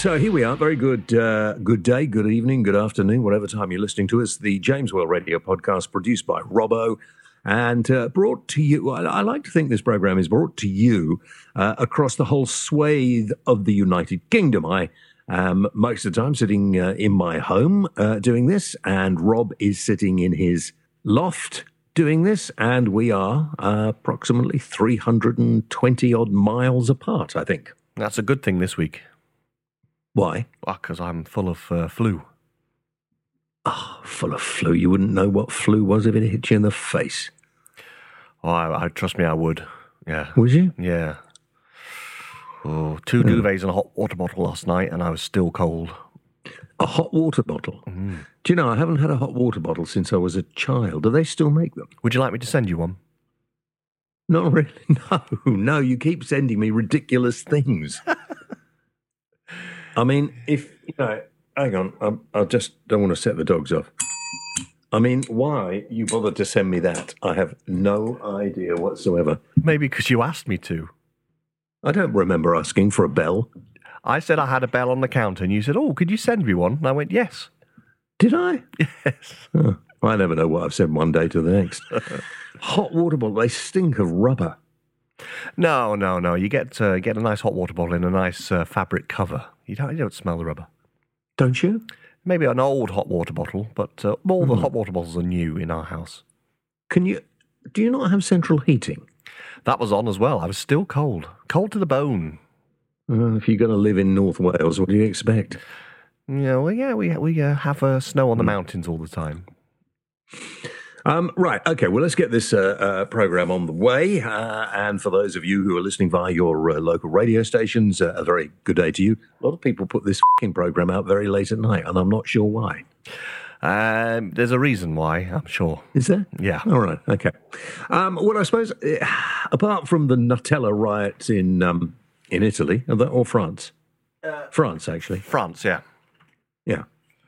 so here we are. Very good, uh, good day, good evening, good afternoon, whatever time you're listening to us. The James Whale Radio podcast, produced by Robbo, and uh, brought to you. I, like to think this program is brought to you uh, across the whole swathe of the United Kingdom. I am most of the time sitting uh, in my home uh, doing this, and Rob is sitting in his loft doing this, and we are uh, approximately 320 odd miles apart. I think that's a good thing this week. Why? Because I'm full of uh, flu. Oh, full of flu. You wouldn't know what flu was if it hit you in the face. Oh, I, I trust me, I would. Yeah. Would you? Yeah. Oh, two duvets and a hot water bottle last night, and I was still cold. A hot water bottle? Mm. Do you know, I haven't had a hot water bottle since I was a child. Do they still make them? Would you like me to send you one? Not really. No, no. You keep sending me ridiculous things. I mean, if you know, hang on, I, I just don't want to set the dogs off. I mean, why you bothered to send me that? I have no idea whatsoever. Maybe because you asked me to. I don't remember asking for a bell. I said I had a bell on the counter, and you said, "Oh, could you send me one?" And I went, "Yes." Did I? Yes. Oh, I never know what I've said one day to the next. hot water bottle, they stink of rubber. No, no, no. You get uh, get a nice hot water bottle in a nice uh, fabric cover. You don't, you don't smell the rubber. Don't you? Maybe an old hot water bottle, but uh, all the hot water bottles are new in our house. Can you? Do you not have central heating? That was on as well. I was still cold, cold to the bone. Uh, if you're going to live in North Wales, what do you expect? Yeah, well, yeah, we we uh, have uh, snow on the mountains all the time. Um, right. Okay. Well, let's get this uh, uh, program on the way. Uh, and for those of you who are listening via your uh, local radio stations, uh, a very good day to you. A lot of people put this program out very late at night, and I'm not sure why. Um, there's a reason why, I'm sure. Is there? Yeah. All right. Okay. Um, well, I suppose uh, apart from the Nutella riots in um, in Italy or France, France actually, France. Yeah. Yeah.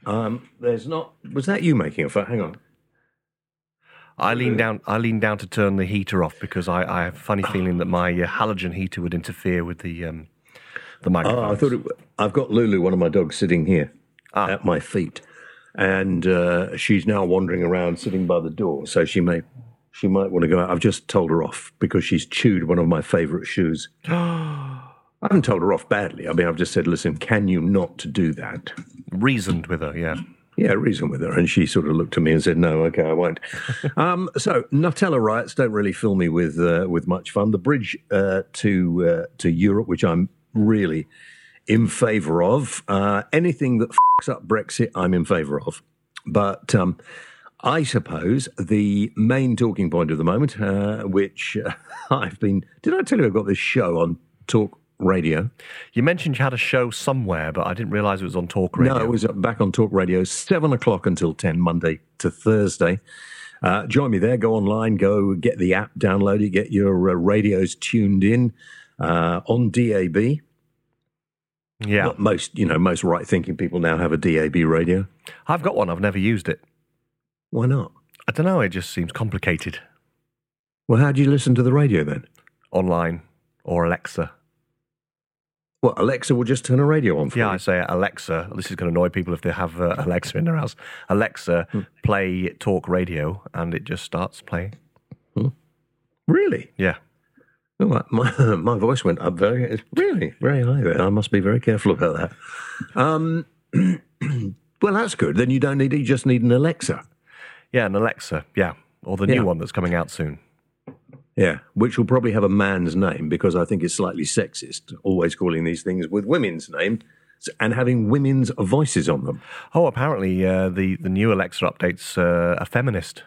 Um, there's not. Was that you making a phone? Hang on. I lean down. I lean down to turn the heater off because I, I have a funny feeling that my uh, halogen heater would interfere with the um, the microphone. Oh, I thought it, I've got Lulu, one of my dogs, sitting here ah. at my feet, and uh, she's now wandering around, sitting by the door. So she may she might want to go out. I've just told her off because she's chewed one of my favourite shoes. I haven't told her off badly. I mean, I've just said, listen, can you not do that? Reasoned with her, yeah yeah, reason with her. And she sort of looked at me and said, no, okay, I won't. um, so Nutella riots don't really fill me with, uh, with much fun. The bridge uh, to, uh, to Europe, which I'm really in favour of. Uh, anything that fucks up Brexit, I'm in favour of. But um, I suppose the main talking point of the moment, uh, which uh, I've been, did I tell you I've got this show on Talk radio. You mentioned you had a show somewhere, but I didn't realise it was on Talk Radio. No, it was back on Talk Radio, 7 o'clock until 10, Monday to Thursday. Uh, join me there. Go online, go get the app, download it, get your uh, radios tuned in uh, on DAB. Yeah, but most you know most right thinking people now have a DAB radio. I've got one. I've never used it. Why not? I don't know. It just seems complicated. Well, how do you listen to the radio then? Online or Alexa. Well, Alexa will just turn a radio on for yeah, you. I say Alexa. This is going to annoy people if they have uh, Alexa in their house. Alexa, hmm. play talk radio, and it just starts playing. Hmm. Really? Yeah. Oh, my, my voice went up very, really, very high there. I must be very careful about that. Um, well, that's good. Then you don't need it, you just need an Alexa. Yeah, an Alexa, yeah. Or the yeah. new one that's coming out soon. Yeah, which will probably have a man's name because I think it's slightly sexist, always calling these things with women's name and having women's voices on them. Oh, apparently uh, the the new Alexa updates uh, a feminist.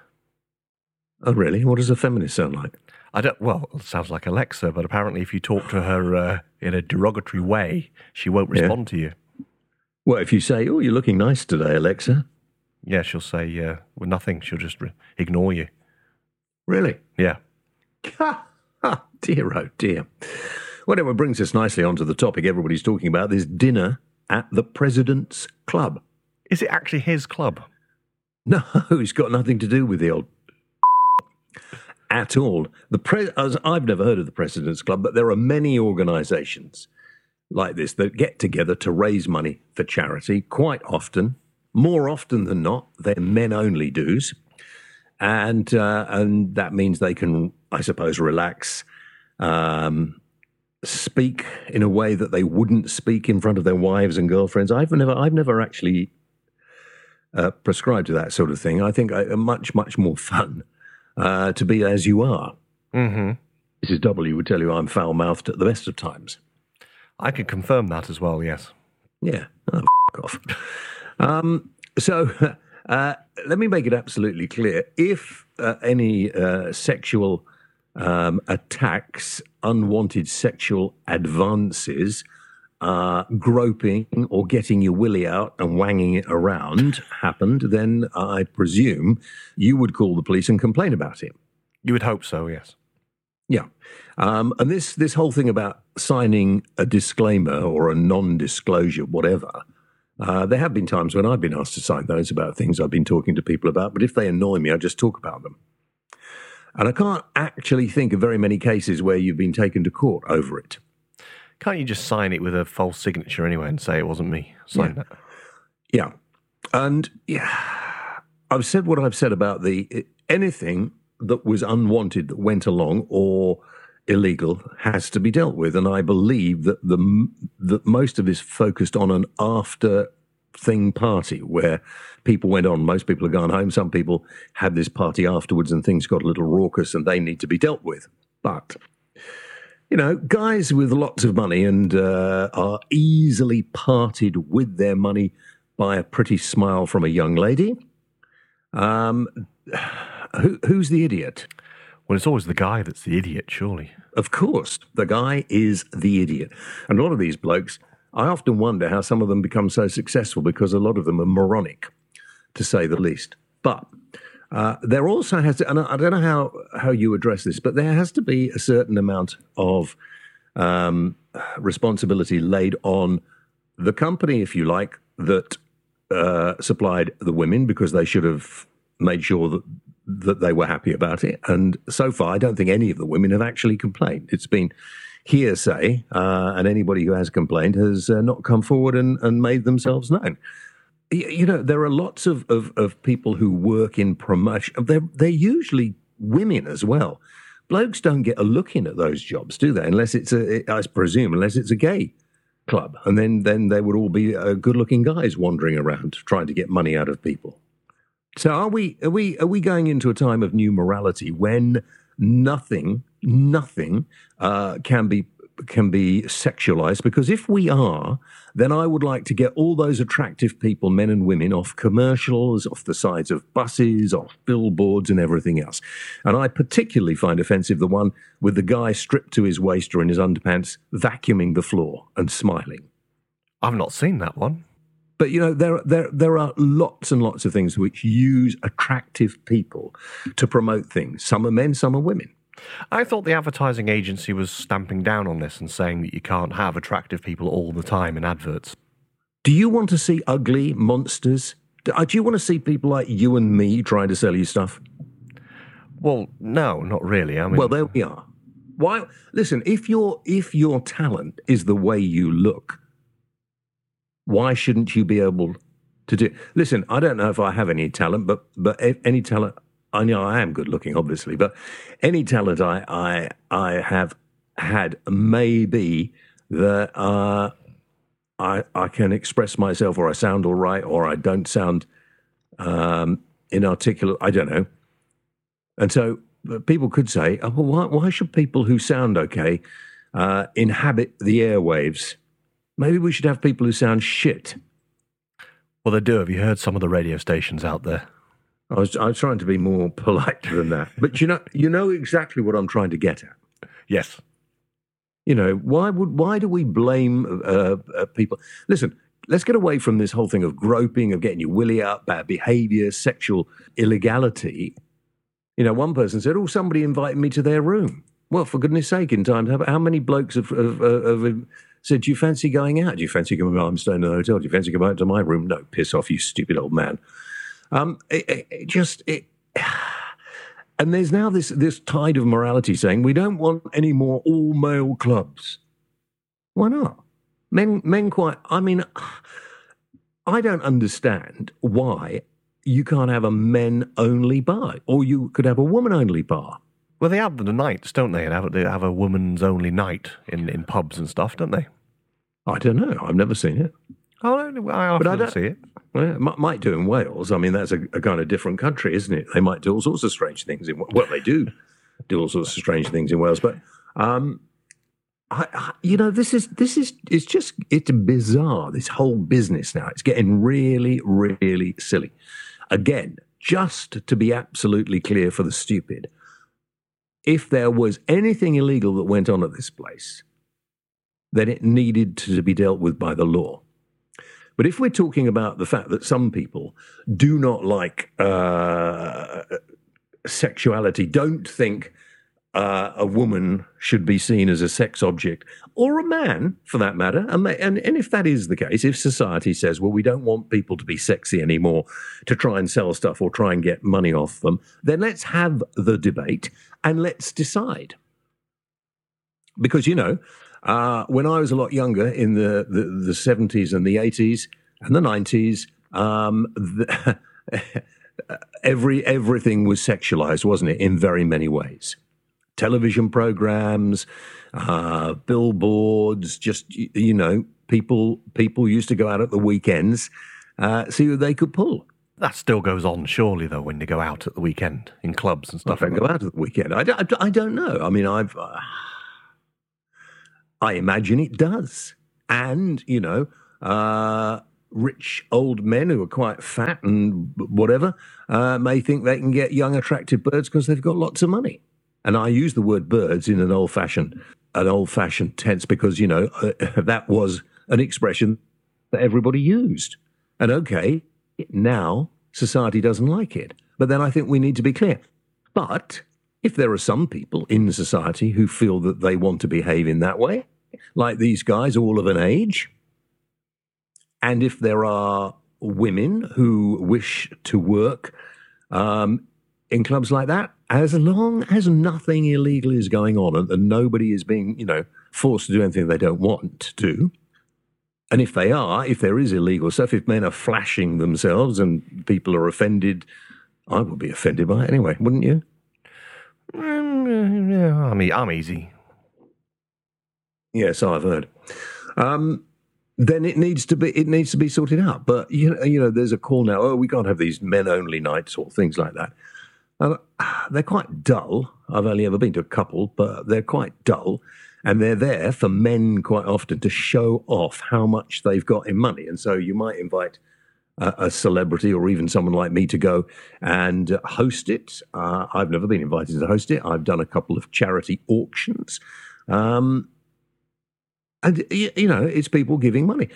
Oh, really? What does a feminist sound like? I don't. Well, it sounds like Alexa, but apparently, if you talk to her uh, in a derogatory way, she won't respond yeah. to you. Well, if you say, "Oh, you're looking nice today, Alexa," yeah, she'll say, uh, "Well, nothing." She'll just re- ignore you. Really? Yeah. dear, oh dear. Whatever brings us nicely onto the topic everybody's talking about this dinner at the President's Club. Is it actually his club? No, it's got nothing to do with the old at all. The pre- I've never heard of the President's Club, but there are many organisations like this that get together to raise money for charity quite often. More often than not, they're men only dues. And, uh, and that means they can, I suppose, relax, um, speak in a way that they wouldn't speak in front of their wives and girlfriends. I've never, I've never actually uh, prescribed to that sort of thing. I think I, uh, much, much more fun uh, to be as you are. Mm-hmm. Mrs. W would tell you I'm foul mouthed at the best of times. I can confirm that as well, yes. Yeah. Oh, f- off. Um, so uh, let me make it absolutely clear. If uh, any uh, sexual um, attacks, unwanted sexual advances, uh, groping or getting your willy out and wanging it around happened, then I presume you would call the police and complain about it. You would hope so, yes. Yeah, um, and this this whole thing about signing a disclaimer or a non-disclosure, whatever. Uh, there have been times when I've been asked to sign those about things I've been talking to people about, but if they annoy me, I just talk about them. And I can't actually think of very many cases where you've been taken to court over it. Can't you just sign it with a false signature anyway and say it wasn't me? Sign Yeah. that. Yeah. And yeah, I've said what I've said about the anything that was unwanted that went along or illegal has to be dealt with. And I believe that the that most of this focused on an after thing party where people went on. Most people have gone home. Some people had this party afterwards and things got a little raucous and they need to be dealt with. But you know, guys with lots of money and uh, are easily parted with their money by a pretty smile from a young lady. Um, who, who's the idiot? Well, it's always the guy that's the idiot, surely. Of course, the guy is the idiot. And a lot of these blokes, I often wonder how some of them become so successful because a lot of them are moronic, to say the least. But uh, there also has to, and I don't know how, how you address this, but there has to be a certain amount of um, responsibility laid on the company, if you like, that uh, supplied the women because they should have made sure that that they were happy about it. And so far, I don't think any of the women have actually complained. It's been hearsay, uh, and anybody who has complained has uh, not come forward and, and made themselves known. Y- You know, there are lots of, of, of people who work in promotion. They're, they're usually women as well. Blokes don't get a look in at those jobs, do they? Unless it's a, I presume, unless it's a gay club, and then then they would all be uh, good-looking guys wandering around trying to get money out of people. So are we are we are we going into a time of new morality when nothing nothing uh, can be can be sexualized? Because if we are, then I would like to get all those attractive people, men and women, off commercials, off the sides of buses, off billboards, and everything else. And I particularly find offensive the one with the guy stripped to his waist or in his underpants, vacuuming the floor and smiling. I've not seen that one. But you know, there there there are lots and lots of things which use attractive people to promote things. Some are men, some are women. I thought the advertising agency was stamping down on this and saying that you can't have attractive people all the time in adverts. Do you want to see ugly monsters? Do uh, you want to see people like you and me trying to sell you stuff? Well, no, not really. I mean, Well, there we are. Why? Listen, if your if your talent is the way you look, why shouldn't you be able to do? Listen, I don't know if I have any talent, but but any talent, I know I am good looking, obviously, but any talent I I I have had may be that uh, I I can express myself, or I sound all right, or I don't sound um, inarticulate. I don't know. And so uh, people could say, oh, well, why, why should people who sound okay uh, inhabit the airwaves? Maybe we should have people who sound shit. well, they do. Have you heard some of the radio stations out there? I was, I was trying to be more polite than that. But you know, you know exactly what I'm trying to get at. Yes. You know, why would why do we blame uh, uh, people? Listen, let's get away from this whole thing of groping, of getting your willy out, bad behavior, sexual illegality. You know, one person said, "Oh, somebody invited me to their room." Well, for goodness' sake, in time, how, how many blokes have, have, have, have said, "Do you fancy going out? Do you fancy coming? I'm staying in the hotel. Do you fancy coming out to my room?" No, piss off, you stupid old man. Um, it, it, it just it. And there's now this this tide of morality saying we don't want any more all male clubs. Why not? Men, men quite. I mean, I don't understand why you can't have a men only bar, or you could have a woman only bar. Well, they have the nights, don't they? And have, they have a woman's only night in, in pubs and stuff, don't they? I don't know. I've never seen it. Oh, I often But I don't- see it. Might, might do in Wales. I mean, that's a, a kind of different country, isn't it? They might do all sorts of strange things. In, well, they do do all sorts of strange things in Wales, but um, I, I, you know, this is this is it's just it's bizarre. This whole business now, it's getting really, really silly. Again, just to be absolutely clear for the stupid, if there was anything illegal that went on at this place, then it needed to be dealt with by the law. But if we're talking about the fact that some people do not like uh, sexuality, don't think uh, a woman should be seen as a sex object, or a man for that matter, and, and, and if that is the case, if society says, well, we don't want people to be sexy anymore to try and sell stuff or try and get money off them, then let's have the debate and let's decide. Because, you know, uh, when I was a lot younger in the, the, the 70s and the 80s and the 90s, um, the, every everything was sexualized, wasn't it? In very many ways, television programs, uh, billboards, just you know, people people used to go out at the weekends, uh, see who they could pull. That still goes on, surely, though, when they go out at the weekend in clubs and stuff. I go out at the weekend, I don't, I don't know. I mean, I've, uh, I imagine it does, and you know, uh, rich old men who are quite fat and whatever uh, may think they can get young, attractive birds because they've got lots of money. And I use the word birds in an old-fashioned, an old-fashioned tense because you know uh, that was an expression that everybody used. And okay, now society doesn't like it. But then I think we need to be clear. But if there are some people in society who feel that they want to behave in that way, like these guys, all of an age, and if there are women who wish to work um, in clubs like that, as long as nothing illegal is going on and, and nobody is being, you know, forced to do anything they don't want to do, and if they are, if there is illegal stuff, if men are flashing themselves and people are offended, I would be offended by it anyway, wouldn't you? Mm, I'm, I'm easy. Yes, I've heard. Um, then it needs to be it needs to be sorted out. But you know, you know, there's a call now. Oh, we can't have these men only nights or things like that. And they're quite dull. I've only ever been to a couple, but they're quite dull, and they're there for men quite often to show off how much they've got in money. And so you might invite a, celebrity or even someone like me to go and host it. Uh, I've never been invited to host it. I've done a couple of charity auctions. Um, and, you know, it's people giving money.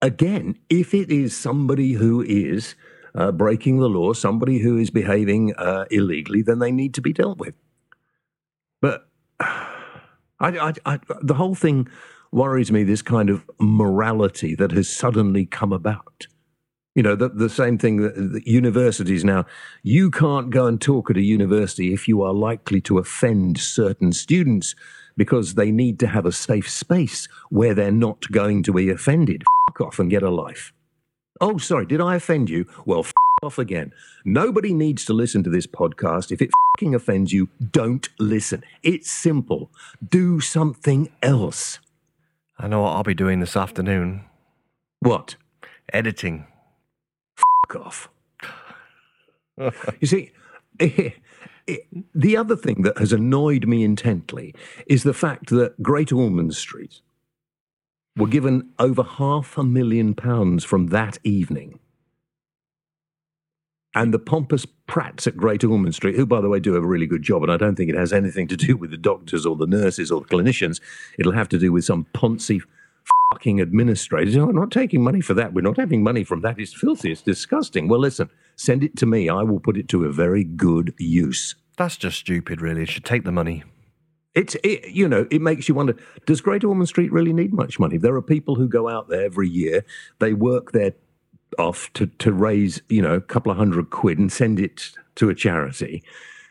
Again, if it is somebody who is uh, breaking the law, somebody who is behaving uh, illegally, then they need to be dealt with. But I, I, I, the whole thing worries me this kind of morality that has suddenly come about. You know, the, the same thing that, uh, that universities now, you can't go and talk at a university if you are likely to offend certain students because they need to have a safe space where they're not going to be offended. F off and get a life. Oh, sorry, did I offend you? Well, f off again. Nobody needs to listen to this podcast. If it fing offends you, don't listen. It's simple. Do something else. I know what I'll be doing this afternoon What? editing. F off. You see, the other thing that has annoyed me intently is the fact that Great Ormond Street were given over half a million pounds from that evening. And the pompous prats at Great Ormond Street, who, by the way, do a really good job, and I don't think it has anything to do with the doctors or the nurses or the clinicians. It'll have to do with some poncy fucking administrators. Oh, I'm not taking money for that. We're not having money from that. It's filthy. It's disgusting. Well, listen, send it to me. I will put it to a very good use. That's just stupid, really. It should take the money. It's it, you know it makes you wonder: Does Great Ormond Street really need much money? There are people who go out there every year. They work their off to to raise you know a couple of hundred quid and send it to a charity.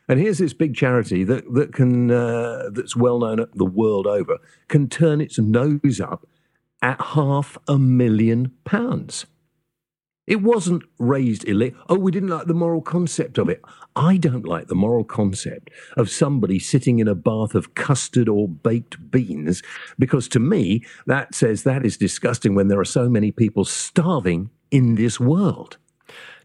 And here's this big charity that that can uh, that's well known the world over can turn its nose up at half a million pounds. It wasn't raised illegally. Oh, we didn't like the moral concept of it. I don't like the moral concept of somebody sitting in a bath of custard or baked beans because to me, that says that is disgusting when there are so many people starving in this world.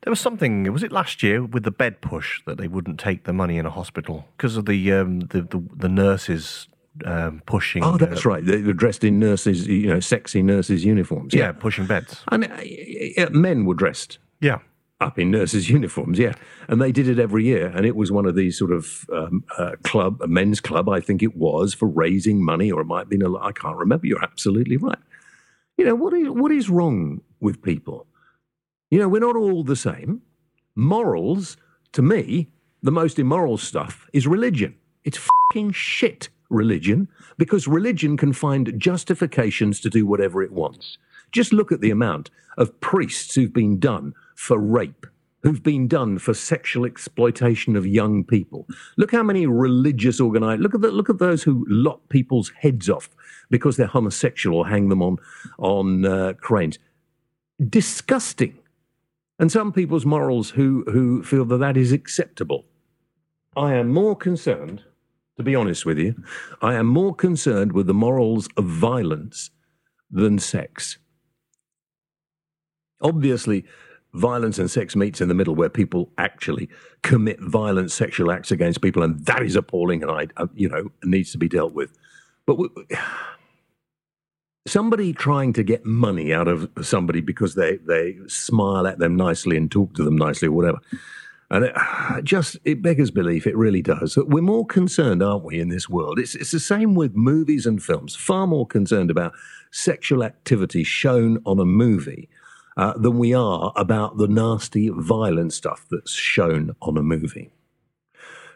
There was something, was it last year, with the bed push that they wouldn't take the money in a hospital because of the, um, the, the, the nurses um, pushing. Oh, that's uh, right. They were dressed in nurses, you know, sexy nurses' uniforms. Yeah, yeah pushing beds. And uh, men were dressed. Yeah. Up in nurses' uniforms, yeah, and they did it every year, and it was one of these sort of um, uh, club, a men's club, I think it was, for raising money, or it might have been a, I can't remember. You're absolutely right. You know what is what is wrong with people? You know, we're not all the same. Morals, to me, the most immoral stuff is religion. It's fucking shit religion because religion can find justifications to do whatever it wants. Just look at the amount of priests who've been done for rape, who've been done for sexual exploitation of young people. Look how many religious organized look at the, look at those who lock people's heads off because they're homosexual or hang them on on uh, cranes. Disgusting. And some people's morals who who feel that that is acceptable. I am more concerned to be honest with you. I am more concerned with the morals of violence than sex. Obviously, violence and sex meets in the middle where people actually commit violent sexual acts against people, and that is appalling and I, uh, you know, needs to be dealt with. But somebody trying to get money out of somebody because they, they smile at them nicely and talk to them nicely or whatever and it just it beggars belief, it really does. That we're more concerned, aren't we, in this world? It's it's the same with movies and films. Far more concerned about sexual activity shown on a movie uh, than we are about the nasty, violent stuff that's shown on a movie.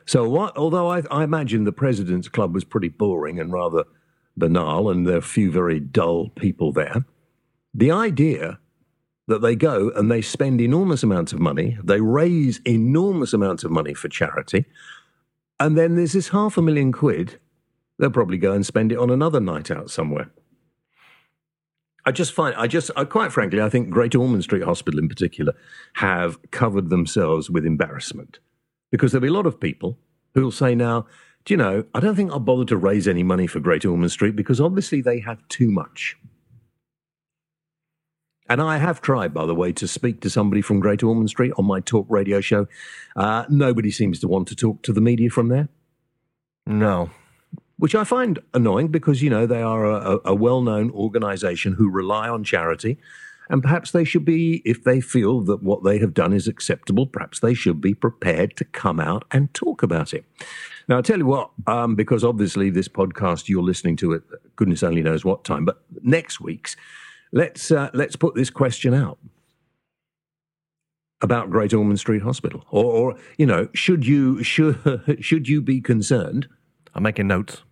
So, what, although I, I imagine the President's Club was pretty boring and rather banal, and there are a few very dull people there, the idea that they go and they spend enormous amounts of money, they raise enormous amounts of money for charity, and then there's this half a million quid. They'll probably go and spend it on another night out somewhere. I just find, I just, I, quite frankly, I think Great Ormond Street Hospital in particular have covered themselves with embarrassment because there'll be a lot of people who'll say now, do you know, I don't think I'll bother to raise any money for Great Ormond Street because obviously they have too much. And I have tried, by the way, to speak to somebody from Great Ormond Street on my talk radio show. Uh, nobody seems to want to talk to the media from there. No. Which I find annoying because, you know, they are a, a well known organization who rely on charity. And perhaps they should be, if they feel that what they have done is acceptable, perhaps they should be prepared to come out and talk about it. Now, I'll tell you what, um, because obviously this podcast you're listening to it, goodness only knows what time, but next week's Let's uh, let's put this question out about Great Ormond Street Hospital, or, or you know, should you should should you be concerned? I'm making notes.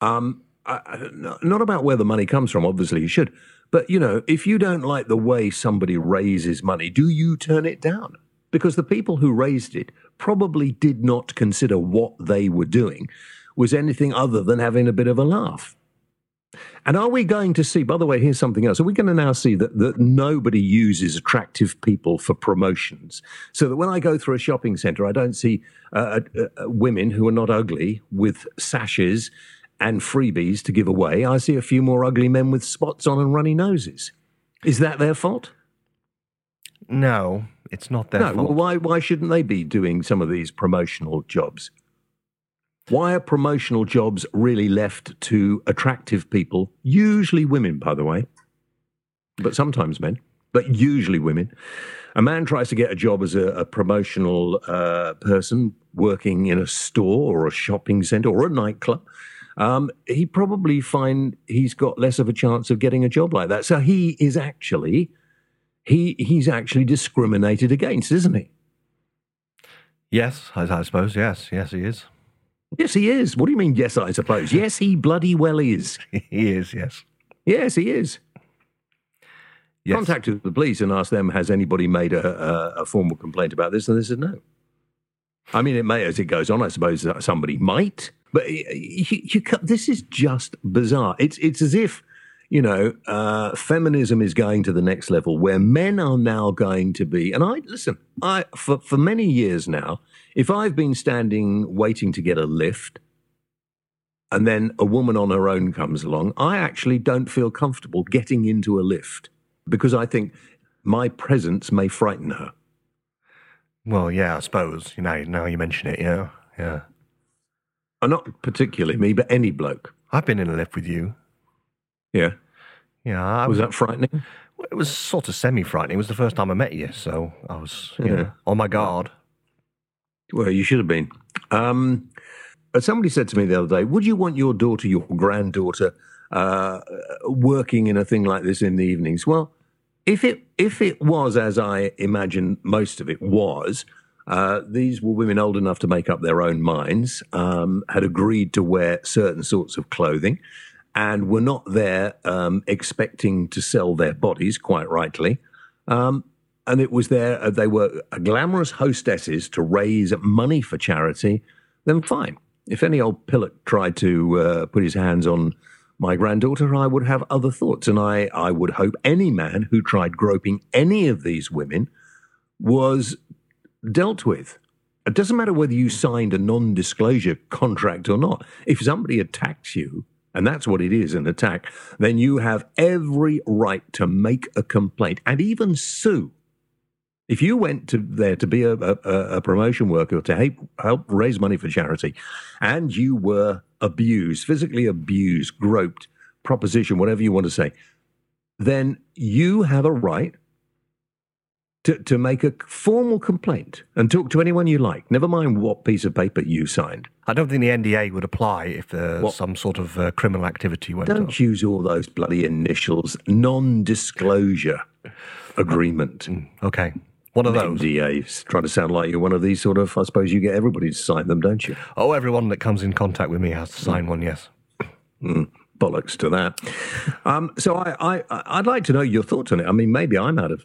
Um, not about where the money comes from. Obviously, you should, but you know, if you don't like the way somebody raises money, do you turn it down? Because the people who raised it probably did not consider what they were doing was anything other than having a bit of a laugh. And are we going to see, by the way, here's something else. Are we going to now see that, that nobody uses attractive people for promotions? So that when I go through a shopping centre, I don't see uh, uh, uh, women who are not ugly with sashes and freebies to give away. I see a few more ugly men with spots on and runny noses. Is that their fault? No, it's not their no, fault. Why, why shouldn't they be doing some of these promotional jobs? Why are promotional jobs really left to attractive people, usually women, by the way, but sometimes men, but usually women? A man tries to get a job as a, a promotional uh, person working in a store or a shopping center or a nightclub. Um, he probably find he's got less of a chance of getting a job like that. So he is actually he he's actually discriminated against, isn't he? Yes, I, I suppose. Yes, yes, he is. Yes, he is. What do you mean, yes, I suppose? Yes, he bloody well is. he is, yes. Yes, he is. Yes. Contacted the police and asked them, has anybody made a, a, a, formal complaint about this? And they said no. I mean, it may, as it goes on, I suppose somebody might, but you, you, this is just bizarre. It's, it's as if you know, uh, feminism is going to the next level where men are now going to be. And I listen, I for for many years now, if I've been standing waiting to get a lift, and then a woman on her own comes along, I actually don't feel comfortable getting into a lift because I think my presence may frighten her. Well, yeah, I suppose. You know, now you mention it, yeah, yeah. Uh, not particularly me, but any bloke. I've been in a lift with you. Yeah. Yeah, I Was that frightening? It was sort of semi-frightening. It was the first time I met you, so I was you Yeah. know, on my guard. Well, you should have been. Um, somebody said to me the other day, "Would you want your daughter, your granddaughter, uh, working in a thing like this in the evenings?" Well, if it if it was as I imagine most of it was, uh, these were women old enough to make up their own minds, um, had agreed to wear certain sorts of clothing, and were not there um, expecting to sell their bodies. Quite rightly. Um, and it was there, uh, they were glamorous hostesses to raise money for charity, then fine. If any old pillock tried to uh, put his hands on my granddaughter, I would have other thoughts. And I, I would hope any man who tried groping any of these women was dealt with. It doesn't matter whether you signed a non disclosure contract or not. If somebody attacks you, and that's what it is an attack, then you have every right to make a complaint and even sue. If you went to there to be a, a, a promotion worker to help, help raise money for charity, and you were abused, physically abused, groped, proposition, whatever you want to say, then you have a right to, to make a formal complaint and talk to anyone you like. Never mind what piece of paper you signed. I don't think the NDA would apply if uh, What? some sort of uh, criminal activity went on. Don't use all those bloody initials. Non-disclosure agreement. Okay, one of those. NDAs. Trying to sound like you're one of these sort of. I suppose you get everybody to sign them, don't you? Oh, everyone that comes in contact with me has to sign one. Yes. bollocks to that. Um, so I, I, I'd like to know your thoughts on it. I mean, maybe I'm out of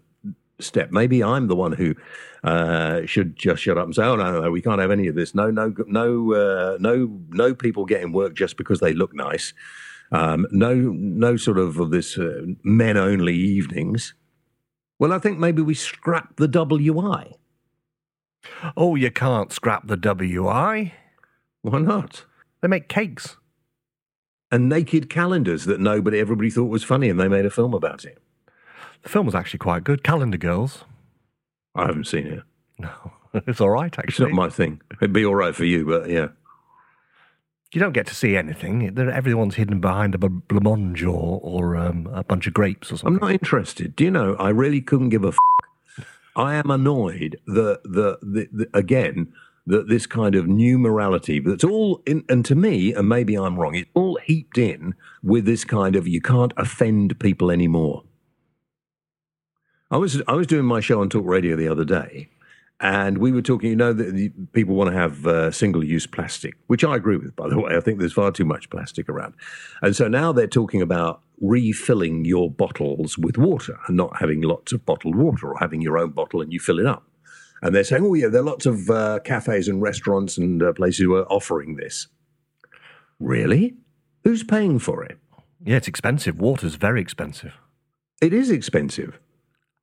step. Maybe I'm the one who uh, should just shut up and say, "Oh no, no, no, we can't have any of this. No, no, no, uh, no, no people getting work just because they look nice. Um, no, no sort of of this uh, men only evenings." Well, I think maybe we scrap the WI. Oh, you can't scrap the WI. Why not? They make cakes. And naked calendars that nobody, everybody thought was funny, and they made a film about it. The film was actually quite good. Calendar Girls. I haven't seen it. No, it's all right actually. It's not my thing. It'd be all right for you, but yeah. You don't get to see anything. Everyone's hidden behind a blancmange or, or um, a bunch of grapes or something. I'm not interested. Do you know? I really couldn't give a. F- I am annoyed that the, the, the again that this kind of new morality that's all in, and to me, and maybe I'm wrong, it's all heaped in with this kind of you can't offend people anymore. I was I was doing my show on Talk Radio the other day, and we were talking. You know that people want to have uh, single use plastic, which I agree with. By the way, I think there's far too much plastic around, and so now they're talking about refilling your bottles with water and not having lots of bottled water or having your own bottle and you fill it up. And they're saying, oh yeah, there are lots of uh, cafes and restaurants and uh, places who are offering this. Really? Who's paying for it? Yeah, it's expensive. Water's very expensive. It is expensive.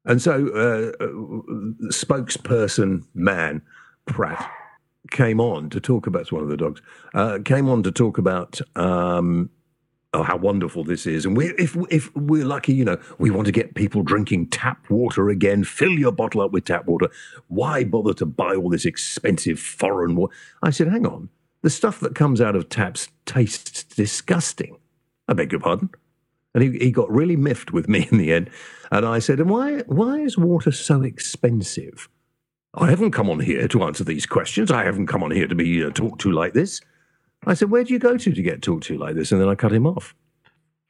And so, uh, uh, spokesperson man Pratt came on to talk about one of the dogs. Uh, came on to talk about um, oh how wonderful this is, and we if if we're lucky, you know, we want to get people drinking tap water again. Fill your bottle up with tap water. Why bother to buy all this expensive foreign water? I said, hang on, the stuff that comes out of taps tastes disgusting. I beg your pardon. And he, he got really miffed with me in the end. And I said, and why, why is water so expensive? I haven't come on here to answer these questions. I haven't come on here to be uh, talked to like this. I said, where do you go to to get talked to like this? And then I cut him off.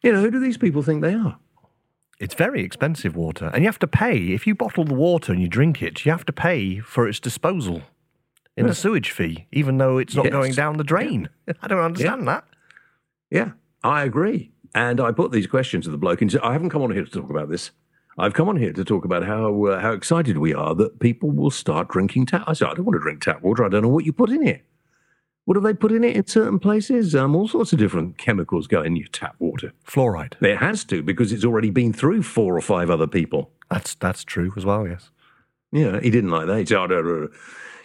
You know, who do these people think they are? It's very expensive water, and you have to pay. If you bottle the water and you drink it, you have to pay for its disposal in the Yes. sewage fee, even though it's not Yes. going down the drain. I don't understand that. Yeah, I agree. And I put these questions to the bloke and said, I haven't come on here to talk about this. I've come on here to talk about how uh, how excited we are that people will start drinking tap. I said, I don't want to drink tap water. I don't know what you put in it. What do they put in it in certain places? Um, all sorts of different chemicals go in your tap water. Fluoride. It has to because it's already been through four or five other people. That's that's true as well. Yes. Yeah, he didn't like that. He said, "Oh, no, no, no."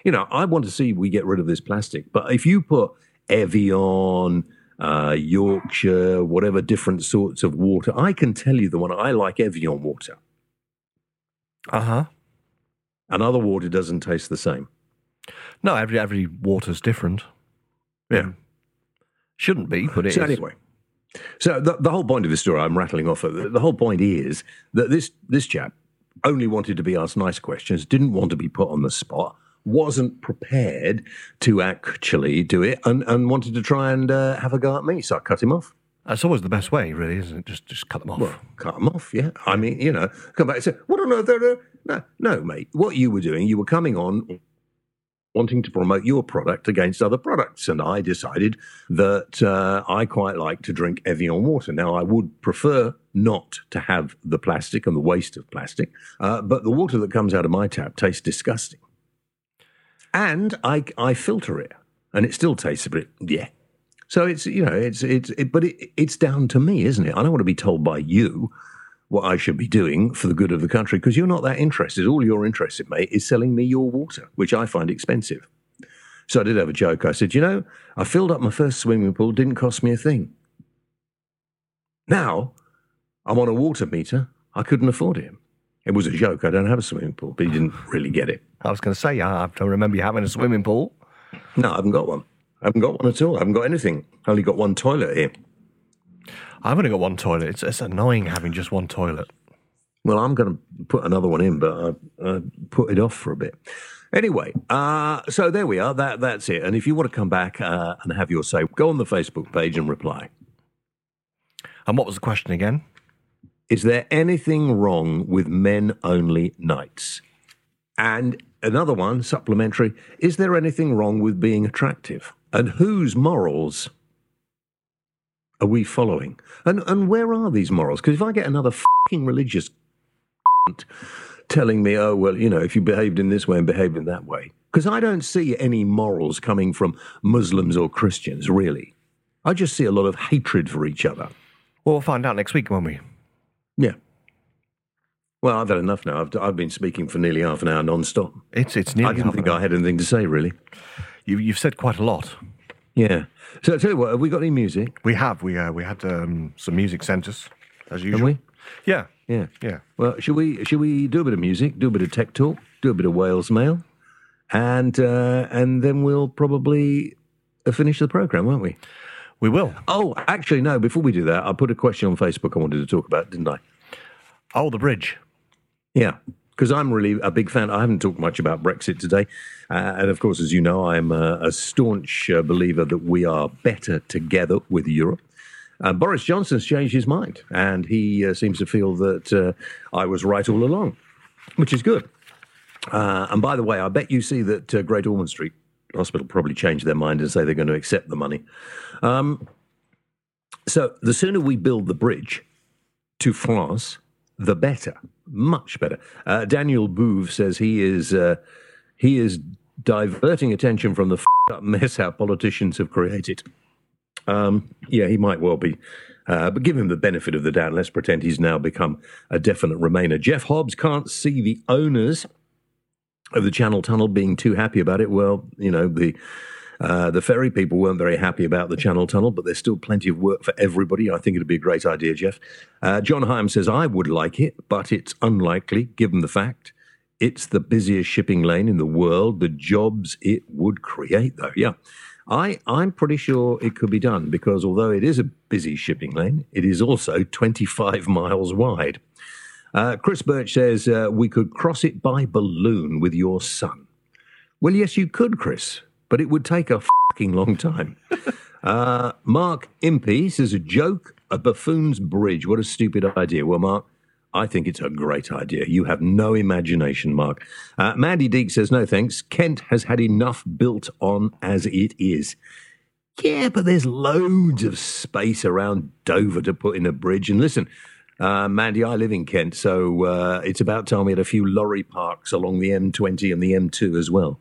you know, I want to see we get rid of this plastic. But if you put Evian, uh, Yorkshire, whatever different sorts of water, I can tell you the one I like Evian water. Uh huh. Another water doesn't taste the same. No, every every water's different. Yeah. Shouldn't be, but it so is. anyway, so the, the whole point of this story, I'm rattling off. The, the whole point is that this this chap only wanted to be asked nice questions, didn't want to be put on the spot, wasn't prepared to actually do it, and, and wanted to try and uh, have a go at me. So I cut him off. That's always the best way, really, isn't it? Just just cut them off. Well, cut them off, yeah. I mean, you know, come back and say, what on earth? are they-" No, no, mate. What you were doing, you were coming on wanting to promote your product against other products. And I decided that uh, I quite like to drink Evian water. Now, I would prefer not to have the plastic and the waste of plastic, uh, but the water that comes out of my tap tastes disgusting. And I, I filter it, and it still tastes a bit, yeah. So it's, you know, it's, it's, it, but it, it's down to me, isn't it? I don't want to be told by you what I should be doing for the good of the country because you're not that interested. All you're interested, mate, is selling me your water, which I find expensive. So I did have a joke. I said, you know, I filled up my first swimming pool, didn't cost me a thing. Now I'm on a water meter. I couldn't afford it. It was a joke. I don't have a swimming pool, but he didn't really get it. I was going to say, I don't remember you having a swimming pool. No, I haven't got one. I haven't got one at all. I haven't got anything. I only got one toilet here. I've only got one toilet. It's, it's annoying having just one toilet. Well, I'm going to put another one in, but I, I put it off for a bit. Anyway, uh, so there we are. That that's it. And if you want to come back uh, and have your say, go on the Facebook page and reply. And what was the question again? Is there anything wrong with men only nights? And another one, supplementary, is there anything wrong with being attractive? And whose morals are we following? And and where are these morals? Because if I get another fucking religious telling me, oh, well, you know, if you behaved in this way and behaved in that way, because I don't see any morals coming from Muslims or Christians, really. I just see a lot of hatred for each other. Well, we'll find out next week, won't we? Yeah. Well, I've had enough now. I've, I've been speaking for nearly half an hour non-stop. It's it's nearly I didn't think I had anything to say, really. You, you've said quite a lot. Yeah. So, I tell you what, have we got any music? We have. We uh, we had um, some music sent us as usual. Have we? Yeah, Yeah. yeah. Well, should we should we do a bit of music, do a bit of tech talk, do a bit of Wales mail, and uh, and then we'll probably uh, finish the program, won't we? We will. Oh, actually, no. Before we do that, I put a question on Facebook I wanted to talk about, didn't I? Oh, the bridge. Yeah, because I'm really a big fan. I haven't talked much about Brexit today. Uh, and of course, as you know, I'm a, a staunch uh, believer that we are better together with Europe. Uh, Boris Johnson's changed his mind, and he uh, seems to feel that uh, I was right all along, which is good. Uh, and by the way, I bet you see that uh, Great Ormond Street Hospital probably change their mind and say they're going to accept the money. Um, so the sooner we build the bridge to France, the better, much better. Uh, Daniel Bouve says he is uh, he is diverting attention from the up mess our politicians have created. Um, yeah, he might well be. Uh, but give him the benefit of the doubt. Let's pretend he's now become a definite Remainer. Jeff Hobbs can't see the owners of the Channel Tunnel being too happy about it. Well, you know, the uh, the ferry people weren't very happy about the Channel Tunnel, but there's still plenty of work for everybody. I think it'd be a great idea, Jeff. Uh, John Hyam says, I would like it, but it's unlikely given the fact it's the busiest shipping lane in the world, the jobs it would create, though. Yeah. I, I'm pretty sure it could be done because although it is a busy shipping lane, it is also 25 miles wide. Uh, Chris Birch says, uh, We could cross it by balloon with your son. Well, yes, you could, Chris, but it would take a fucking long time. uh, Mark Impey says, A joke, a buffoon's bridge. What a stupid idea. Well, Mark, I think it's a great idea. You have no imagination, Mark. Uh, Mandy Deek says, No thanks. Kent has had enough built on as it is. Yeah, but there's loads of space around Dover to put in a bridge. And listen, uh, Mandy, I live in Kent, so uh, it's about time we had a few lorry parks along the M20 and the M2 as well.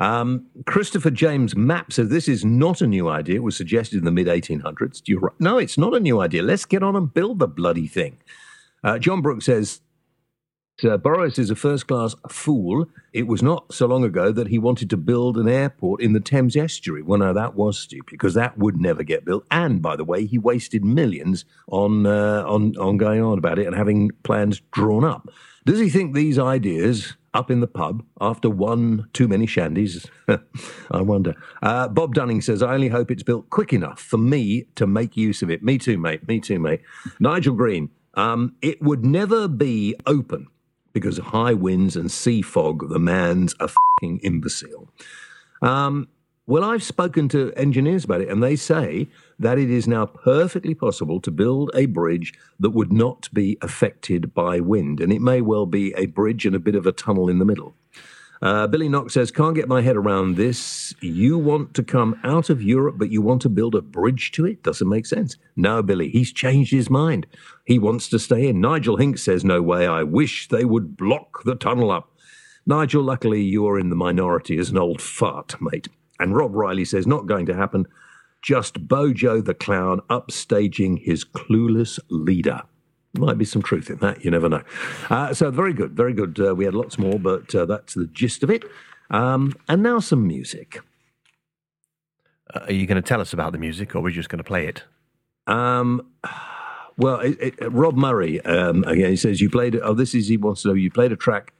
Um, Christopher James Mapp says this is not a new idea. It was suggested in the mid 1800s. Do you, no, it's not a new idea. Let's get on and build the bloody thing. Uh, John Brooks says uh, Boris is a first class fool. It was not so long ago that he wanted to build an airport in the Thames estuary. Well, no, that was stupid because that would never get built. And by the way, he wasted millions on, uh, on, on going on about it and having plans drawn up. Does he think these ideas up in the pub after one too many shandies? I wonder. Uh, Bob Dunning says, I only hope it's built quick enough for me to make use of it. Me too, mate. Me too, mate. Nigel Green, um, it would never be open because of high winds and sea fog. The man's a fucking imbecile. Um, well, I've spoken to engineers about it, and they say that it is now perfectly possible to build a bridge that would not be affected by wind. And it may well be a bridge and a bit of a tunnel in the middle. Uh, Billy Knox says, Can't get my head around this. You want to come out of Europe, but you want to build a bridge to it? Doesn't make sense. No, Billy, he's changed his mind. He wants to stay in. Nigel Hinks says, No way. I wish they would block the tunnel up. Nigel, luckily you're in the minority as an old fart, mate. And Rob Riley says, Not going to happen. Just Bojo the clown upstaging his clueless leader. Might be some truth in that. You never know. Uh, so very good, very good. Uh, we had lots more, but uh, that's the gist of it. Um, and now some music. Uh, are you going to tell us about the music, or are we just going to play it? Um, well, it, it, Rob Murray um, again. He says you played. Oh, this is he wants to know. You played a track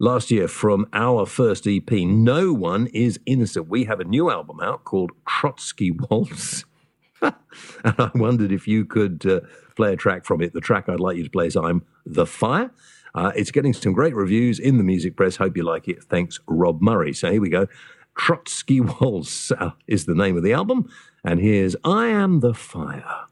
last year from our first EP. No one is innocent. We have a new album out called Trotsky Waltz. and I wondered if you could uh, play a track from it. The track I'd like you to play is I'm the Fire. Uh, it's getting some great reviews in the music press. Hope you like it. Thanks, Rob Murray. So here we go. Trotsky Waltz uh, is the name of the album. And here's I Am the Fire.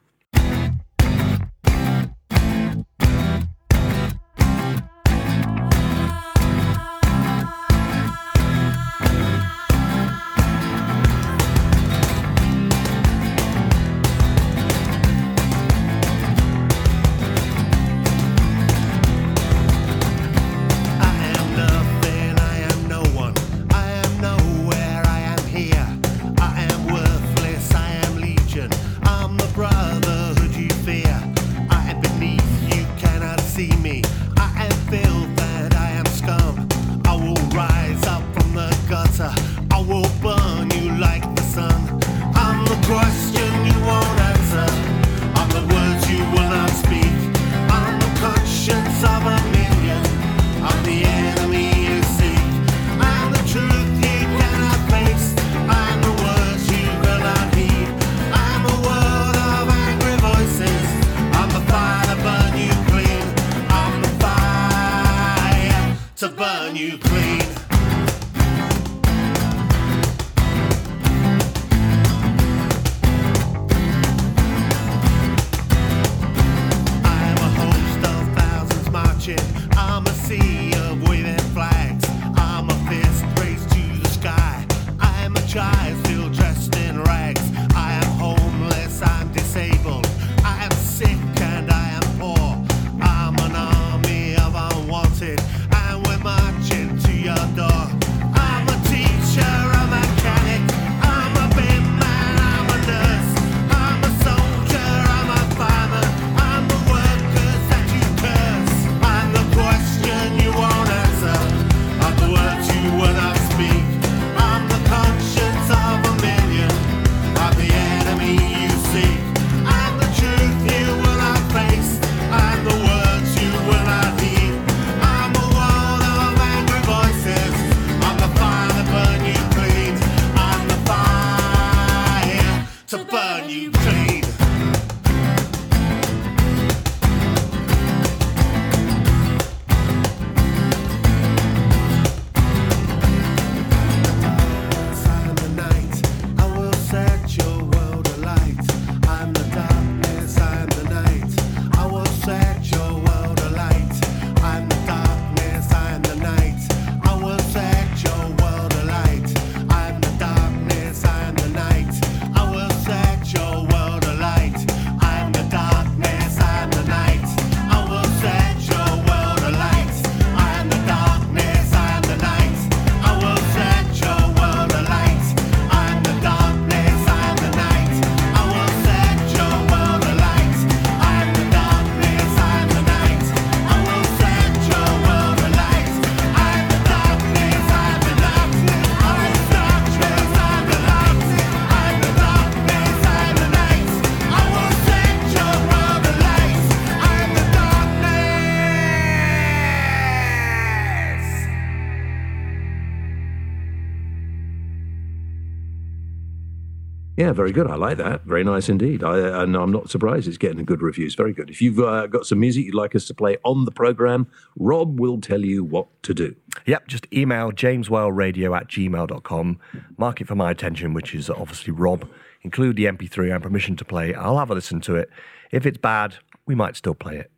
Yeah, very good. I like that. Very nice indeed. I, and I'm not surprised it's getting good reviews. Very good. If you've uh, got some music you'd like us to play on the program, Rob will tell you what to do. Yep, just email jameswhaleradio at gmail.com. Mark it for my attention, which is obviously Rob. Include the MP3 and permission to play. I'll have a listen to it. If it's bad, we might still play it.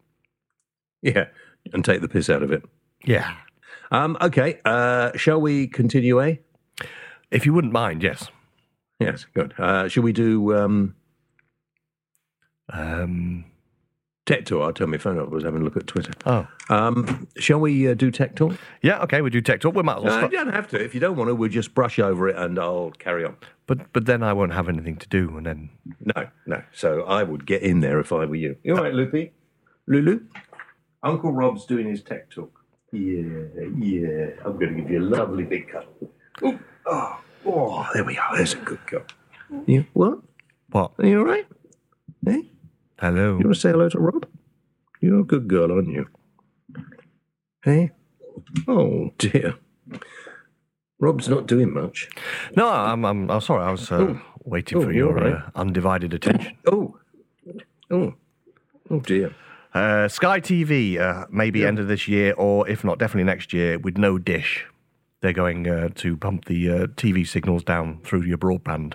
Yeah, and take the piss out of it. Yeah. Um, okay, uh, shall we continue, eh? If you wouldn't mind, yes. Yes, good. Uh, shall we do um, Um, Tech Talk? I'll turn my phone off. I was having a look at Twitter. oh. Um, shall we uh, do Tech Talk? Yeah, okay, we do tech talk. We might as well Uh, start. you don't have to. If you don't want to, we'll just brush over it and I'll carry on. But, but then I won't have anything to do. And then, No, no. So I would get in there if I were you. You all right, Loopy? Lulu? Uncle Rob's doing his tech talk. Yeah, yeah. I'm going to give you a lovely big cuddle. Ooh, oh, oh, there we are. There's a good girl. You what? what? Are you all right? Hey, Hello. you want to say hello to Rob? You're a good girl, aren't you? Hey? Oh, dear. Rob's not doing much. No, I'm, I'm, I'm sorry. I was uh, waiting Oh, for your right. uh, undivided attention. Oh, oh, oh, dear. Uh, Sky TV, uh, maybe end of this year, or if not, definitely next year, with no dish. They're going uh, to pump the uh, TV signals down through your broadband.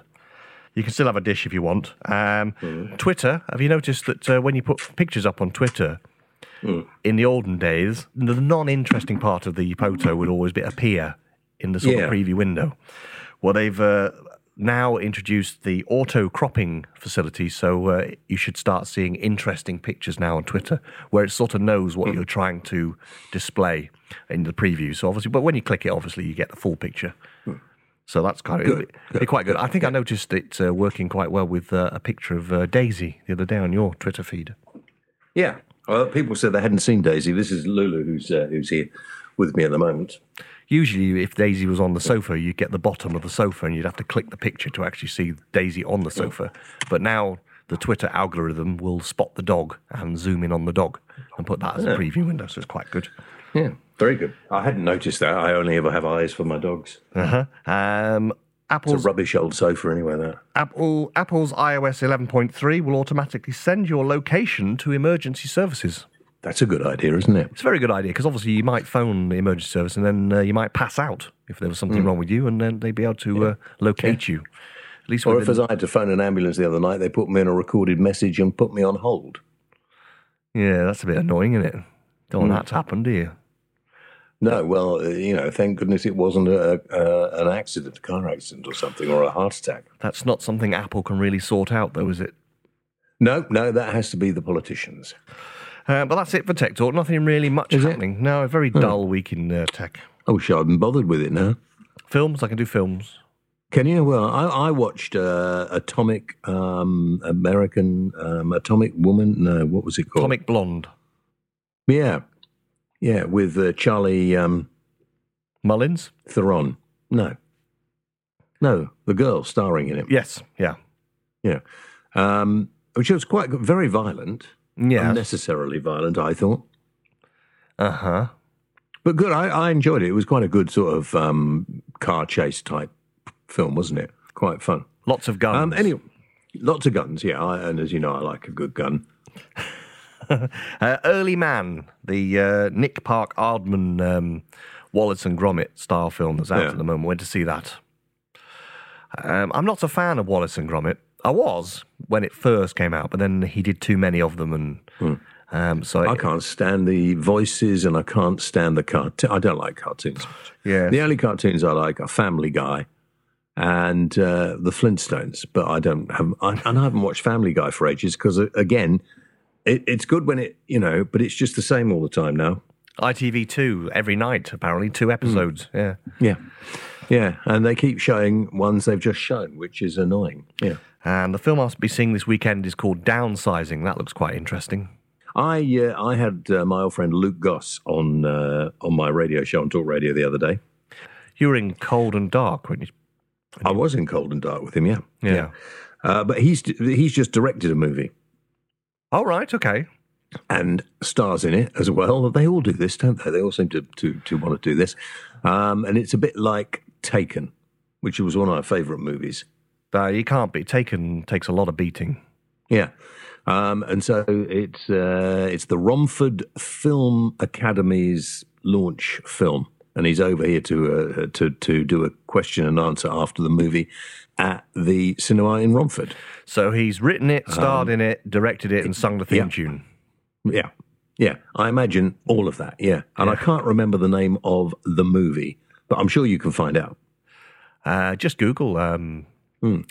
You can still have a dish if you want. Um, Twitter, have you noticed that uh, when you put pictures up on Twitter, in the olden days, the non interesting part of the photo would always be appear in the sort Yeah. of preview window. Well, they've uh, now introduced the auto cropping facility, so uh, you should start seeing interesting pictures now on Twitter, where it sort of knows what you're trying to display in the preview. So obviously, but when you click it, obviously you get the full picture. So that's kind of Good, be quite good. I think I noticed it uh, working quite well with uh, a picture of uh, Daisy the other day on your Twitter feed. Yeah. Well, people said they hadn't seen Daisy. This is Lulu who's uh, who's here with me at the moment. Usually, if Daisy was on the sofa, you'd get the bottom of the sofa and you'd have to click the picture to actually see Daisy on the sofa. But now the Twitter algorithm will spot the dog and zoom in on the dog and put that as a preview window, so it's quite good. Yeah, very good. I hadn't noticed that. I only ever have eyes for my dogs. Uh-huh. Um, It's a rubbish old sofa anyway. That. Apple, Apple's iOS 11.3 will automatically send your location to emergency services. That's a good idea, isn't it? It's a very good idea because obviously you might phone the emergency service and then uh, you might pass out if there was something wrong with you and then they'd be able to uh, locate you. At least Or if as I had to phone an ambulance the other night, they put me in a recorded message and put me on hold. Yeah, that's a bit annoying, isn't it? Don't want that to happen, do you? No, well, uh, you know, thank goodness it wasn't a, a, an accident, a car accident or something, or a heart attack. That's not something Apple can really sort out, though, is it? No, no, that has to be the politicians. Uh, but that's it for Tech Talk. Nothing really much Is it? happening. No, a very dull week in uh, tech. I wish I hadn't bothered with it now. Films, I can do films. Can you? Well, I, I watched uh, Atomic um, American um, Atomic Woman. No, what was it called? Atomic Blonde. Yeah, yeah, with uh, Charlie um, Mullins? Theron. No, no, the girl starring in it. Yes, yeah. Yeah, um, which was quite very violent, Yeah. unnecessarily violent. I thought, Uh huh. but good. I, I enjoyed it. It was quite a good sort of um, car chase type film, wasn't it? Quite fun. Lots of guns. Um, anyway, lots of guns. Yeah, I, and as you know, I like a good gun. Uh, Early Man, the uh, Nick Park Aardman um, Wallace and Gromit style film that's out Yeah. at the moment. Went to see that. Um, I'm not a fan of Wallace and Gromit. I was when it first came out, but then he did too many of them, and um, so Hmm. I can't stand the voices, and I can't stand the cartoon. I don't like cartoons. yeah, The only cartoons I like are Family Guy and uh, the Flintstones. But I don't have, I, and I haven't watched Family Guy for ages because, again, it, it's good when it, you know, but it's just the same all the time now. ITV2 every night apparently two episodes. Yeah, Yeah, yeah, and they keep showing ones they've just shown, which is annoying. Yeah. And the film I'll be seeing this weekend is called Downsizing. That looks quite interesting. I uh, I had uh, my old friend Luke Goss on uh, on my radio show on Talk Radio the other day. You were in Cold and Dark, weren't you? I was in Cold and Dark with him, yeah, Yeah. Uh, but he's he's just directed a movie Oh right, okay. and stars in it as well. They all do this, don't they? They all seem to to, to want to do this, um, and it's a bit like Taken, which was one of my favourite movies. Uh, you can't be taken. Takes a lot of beating. Yeah. Um, and so it's uh, it's the Romford Film Academy's launch film, and he's over here to uh, to to do a question and answer after the movie at the cinema in Romford. So he's written it, starred in it, directed it, and sung the theme Um, yeah. tune. Yeah, yeah. I imagine all of that. Yeah, and I can't remember the name of the movie, but I'm sure you can find out. Uh, just Google um,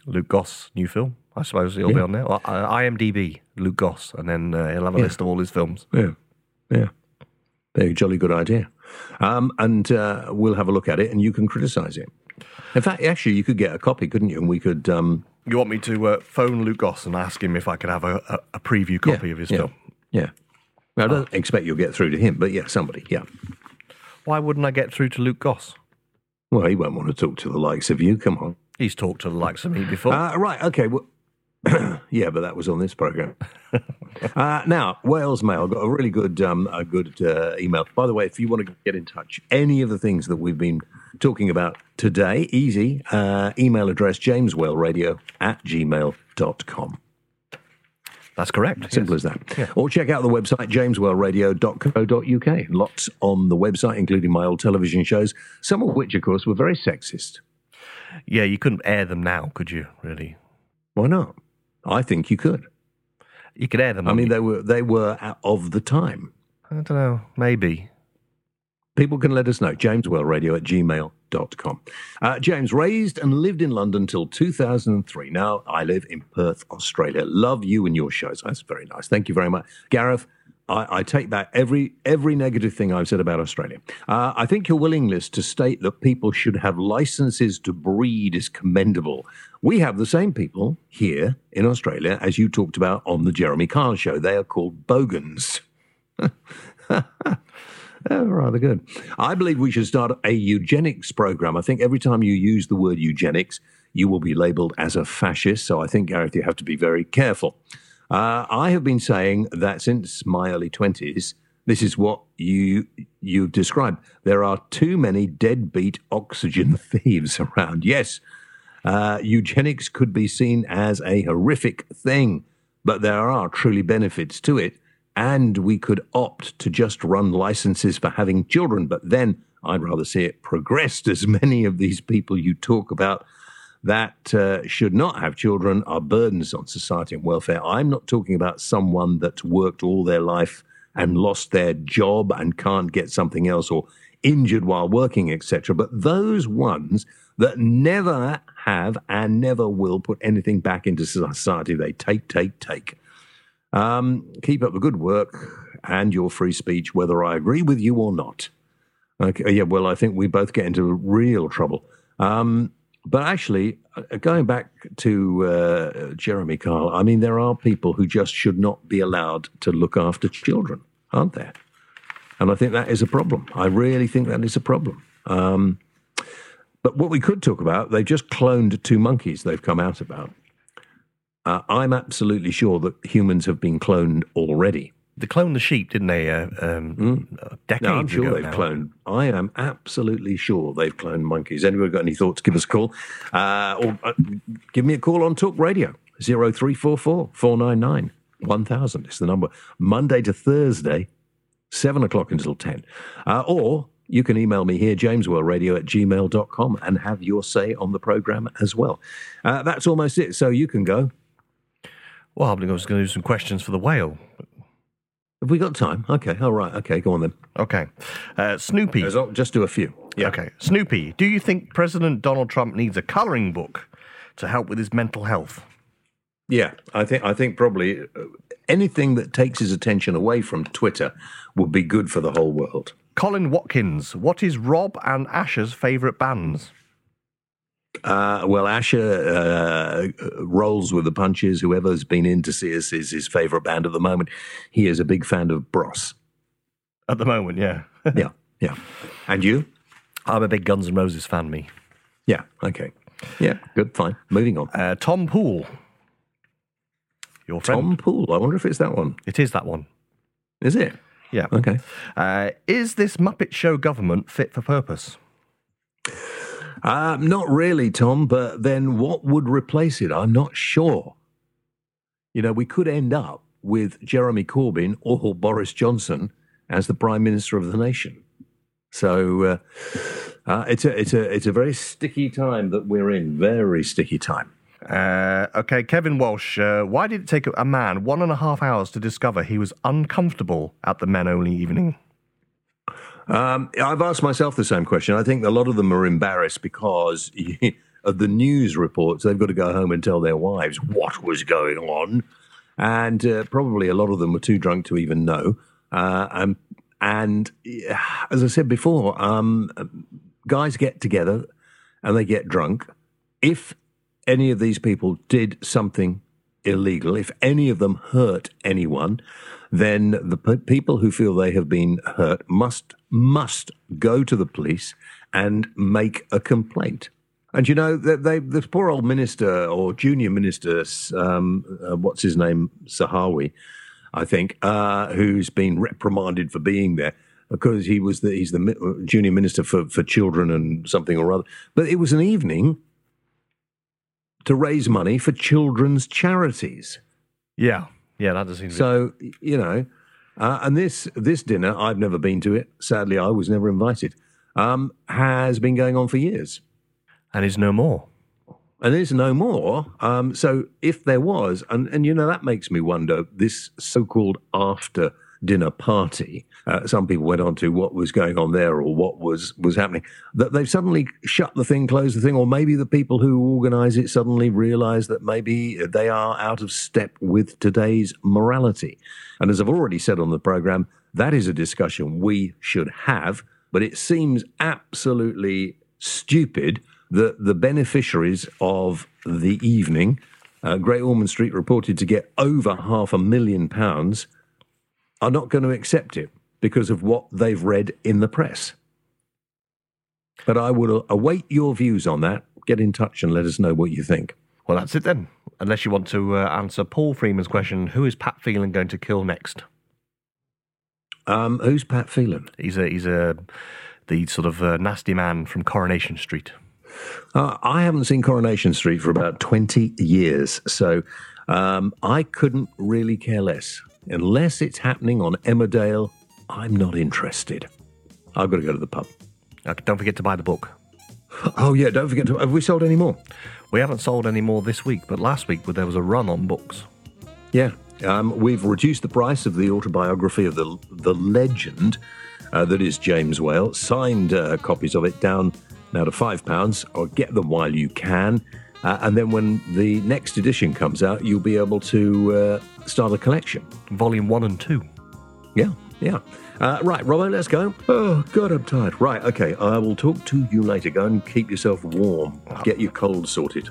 Luke Goss new film. I suppose it'll be Hmm. On there. Uh, IMDb Luke Goss, and then uh, he'll have a Yeah. list of all his films. Yeah, yeah. Very jolly good idea. Um, and uh, we'll have a look at it, and you can criticise it. In fact, actually, you could get a copy, couldn't you? And we could. Um, You want me to uh, phone Luke Goss and ask him if I could have a, a, a preview copy yeah, of his yeah, film? Yeah. Well, I don't expect you'll get through to him, but yeah, somebody. Yeah. Why wouldn't I get through to Luke Goss? Well, he won't want to talk to the likes of you. Come on. He's talked to the likes of me before. Uh, right. Okay. Well, yeah, but that was on this program. uh, now, Whale Mail got a really good, um, a good uh, email. By the way, if you want to get in touch, any of the things that we've been talking about today, easy. Uh, email address jameswhaleradio at gmail.com. That's correct. Simple yes. as that. Or check out the website, jameswhaleradio.co.uk. Lots on the website, including my old television shows, some of which, of course, were very sexist. Yeah, you couldn't air them now, could you? Really? Why not? I think you could. You could air them. I mean, they were they were of the time. I don't know. Maybe. People can let us know. JamesWhaleRadio at gmail.com. Uh, James, raised and lived in London till 2003. Now I live in Perth, Australia. Love you and your shows. That's very nice. Thank you very much. Gareth, I, I take back every every negative thing I've said about Australia. Uh, I think your willingness to state that people should have licenses to breed is commendable. We have the same people here in Australia as you talked about on the Jeremy Kyle show. They are called bogans. Oh, rather good. I believe we should start a eugenics program. I think every time you use the word eugenics, you will be labeled as a fascist. So I think, Gareth, you have to be very careful. Uh, I have been saying that since my early 20s, this is what you you've described. There are too many deadbeat oxygen thieves around. Yes, uh, eugenics could be seen as a horrific thing, but there are truly benefits to it. And we could opt to just run licenses for having children. But then I'd rather see it progressed as many of these people you talk about that uh, should not have children are burdens on society and welfare. I'm not talking about someone that's worked all their life and lost their job and can't get something else or injured while working, etc. But those ones that never have and never will put anything back into society, they take, take, take. Um, keep up the good work and your free speech, whether I agree with you or not. Okay, yeah, well, I think we both get into real trouble. Um, but actually, uh, going back to uh, Jeremy Kyle, I mean, there are people who just should not be allowed to look after children, aren't there? And I think that is a problem. I really think that is a problem. Um, but what we could talk about, they've just cloned two monkeys they've come out about. Uh, I'm absolutely sure that humans have been cloned already. They cloned the sheep, didn't they? Uh, um, uh, Decades No, I'm sure they've now. cloned. I am absolutely sure they've cloned monkeys. Anyone got any thoughts? Give us a call. Uh, or uh, give me a call on Talk Radio. 0344 499 1000 is the number. Monday to Thursday, 7 o'clock until 10. Uh, or you can email me here, jameswhaleradio at gmail.com, and have your say on the program as well. Uh, that's almost it. So you can go. Well, I was going to do some questions for the whale. Have we got time? Okay. All right. Okay. Go on then. Okay. Uh, Snoopy. There's- Just do a few. Yeah. Okay. Snoopy, do you think President Donald Trump needs a colouring book to help with his mental health? Yeah, I think I think probably uh, anything that takes his attention away from Twitter would be good for the whole world. Colin Watkins, what is Rob and Asher's favourite bands? Uh, well, Asher uh, rolls with the punches. Whoever's been in to see us is his favourite band at the moment. He is a big fan of Bros. At the moment, yeah. Yeah, yeah. And you? I'm a big Guns N' Roses fan, me. Yeah. Okay. Yeah. Good. Fine. Moving on. Uh, Tom Poole. Your friend. Tom Poole. I wonder if it's that one. It is that one. Is it? Yeah. Okay. Uh, is this Muppet Show government fit for purpose? Uh, not really, Tom, but then what would replace it? I'm not sure. You know, we could end up with Jeremy Corbyn or Boris Johnson as the Prime Minister of the nation. So uh, uh, it's, a, it's, a, it's a very sticky time that we're in, very sticky time. Uh, okay, Kevin Walsh, uh, why did it take a man one and a half hours to discover he was uncomfortable at the men only evening? Um, I've asked myself the same question. I think a lot of them are embarrassed because of the news reports. They've got to go home and tell their wives what was going on. And uh, probably a lot of them were too drunk to even know. Uh, and, and as I said before, um, guys get together and they get drunk. If any of these people did something illegal, if any of them hurt anyone, then the p- people who feel they have been hurt must must go to the police and make a complaint. And you know, they, they, this poor old minister or junior minister, um, uh, what's his name, Zahawi, I think, uh, who's been reprimanded for being there because he was the, he's the junior minister for, for children and something or other. But it was an evening to raise money for children's charities. Yeah, yeah, that does seem. So you know, uh, and this this dinner, I've never been to it. Sadly, I was never invited. Um, has been going on for years, and is no more. And is no more. Um, so if there was, and and you know that makes me wonder this so-called after dinner party. Uh, some people went on to what was going on there or what was was happening. That they've suddenly shut the thing, closed the thing, or maybe the people who organise it suddenly realise that maybe they are out of step with today's morality. And as I've already said on the program, that is a discussion we should have. But it seems absolutely stupid that the beneficiaries of the evening. Uh, Great Ormond Street reported to get over half a million pounds are not going to accept it because of what they've read in the press. But I will await your views on that. Get in touch and let us know what you think. Well, that's it then. Unless you want to uh, answer Paul Freeman's question, who is Pat Phelan going to kill next? Um, who's Pat Phelan? He's a he's a the sort of uh, nasty man from Coronation Street. Uh, I haven't seen Coronation Street for about twenty years, so um, I couldn't really care less. Unless it's happening on Emmerdale, I'm not interested. I've got to go to the pub. Don't forget to buy the book. Oh, yeah, don't forget to. Have we sold any more? We haven't sold any more this week, but last week there was a run on books. Yeah. Um, we've reduced the price of the autobiography of the, the legend uh, that is James Whale, signed uh, copies of it down now to £5, or get them while you can. Uh, and then when the next edition comes out, you'll be able to uh, start a collection. Volume one and two. Yeah, yeah. Uh, right, Robbo, let's go. Oh, God, I'm tired. Right, okay, I will talk to you later. Go and keep yourself warm. Get your cold sorted.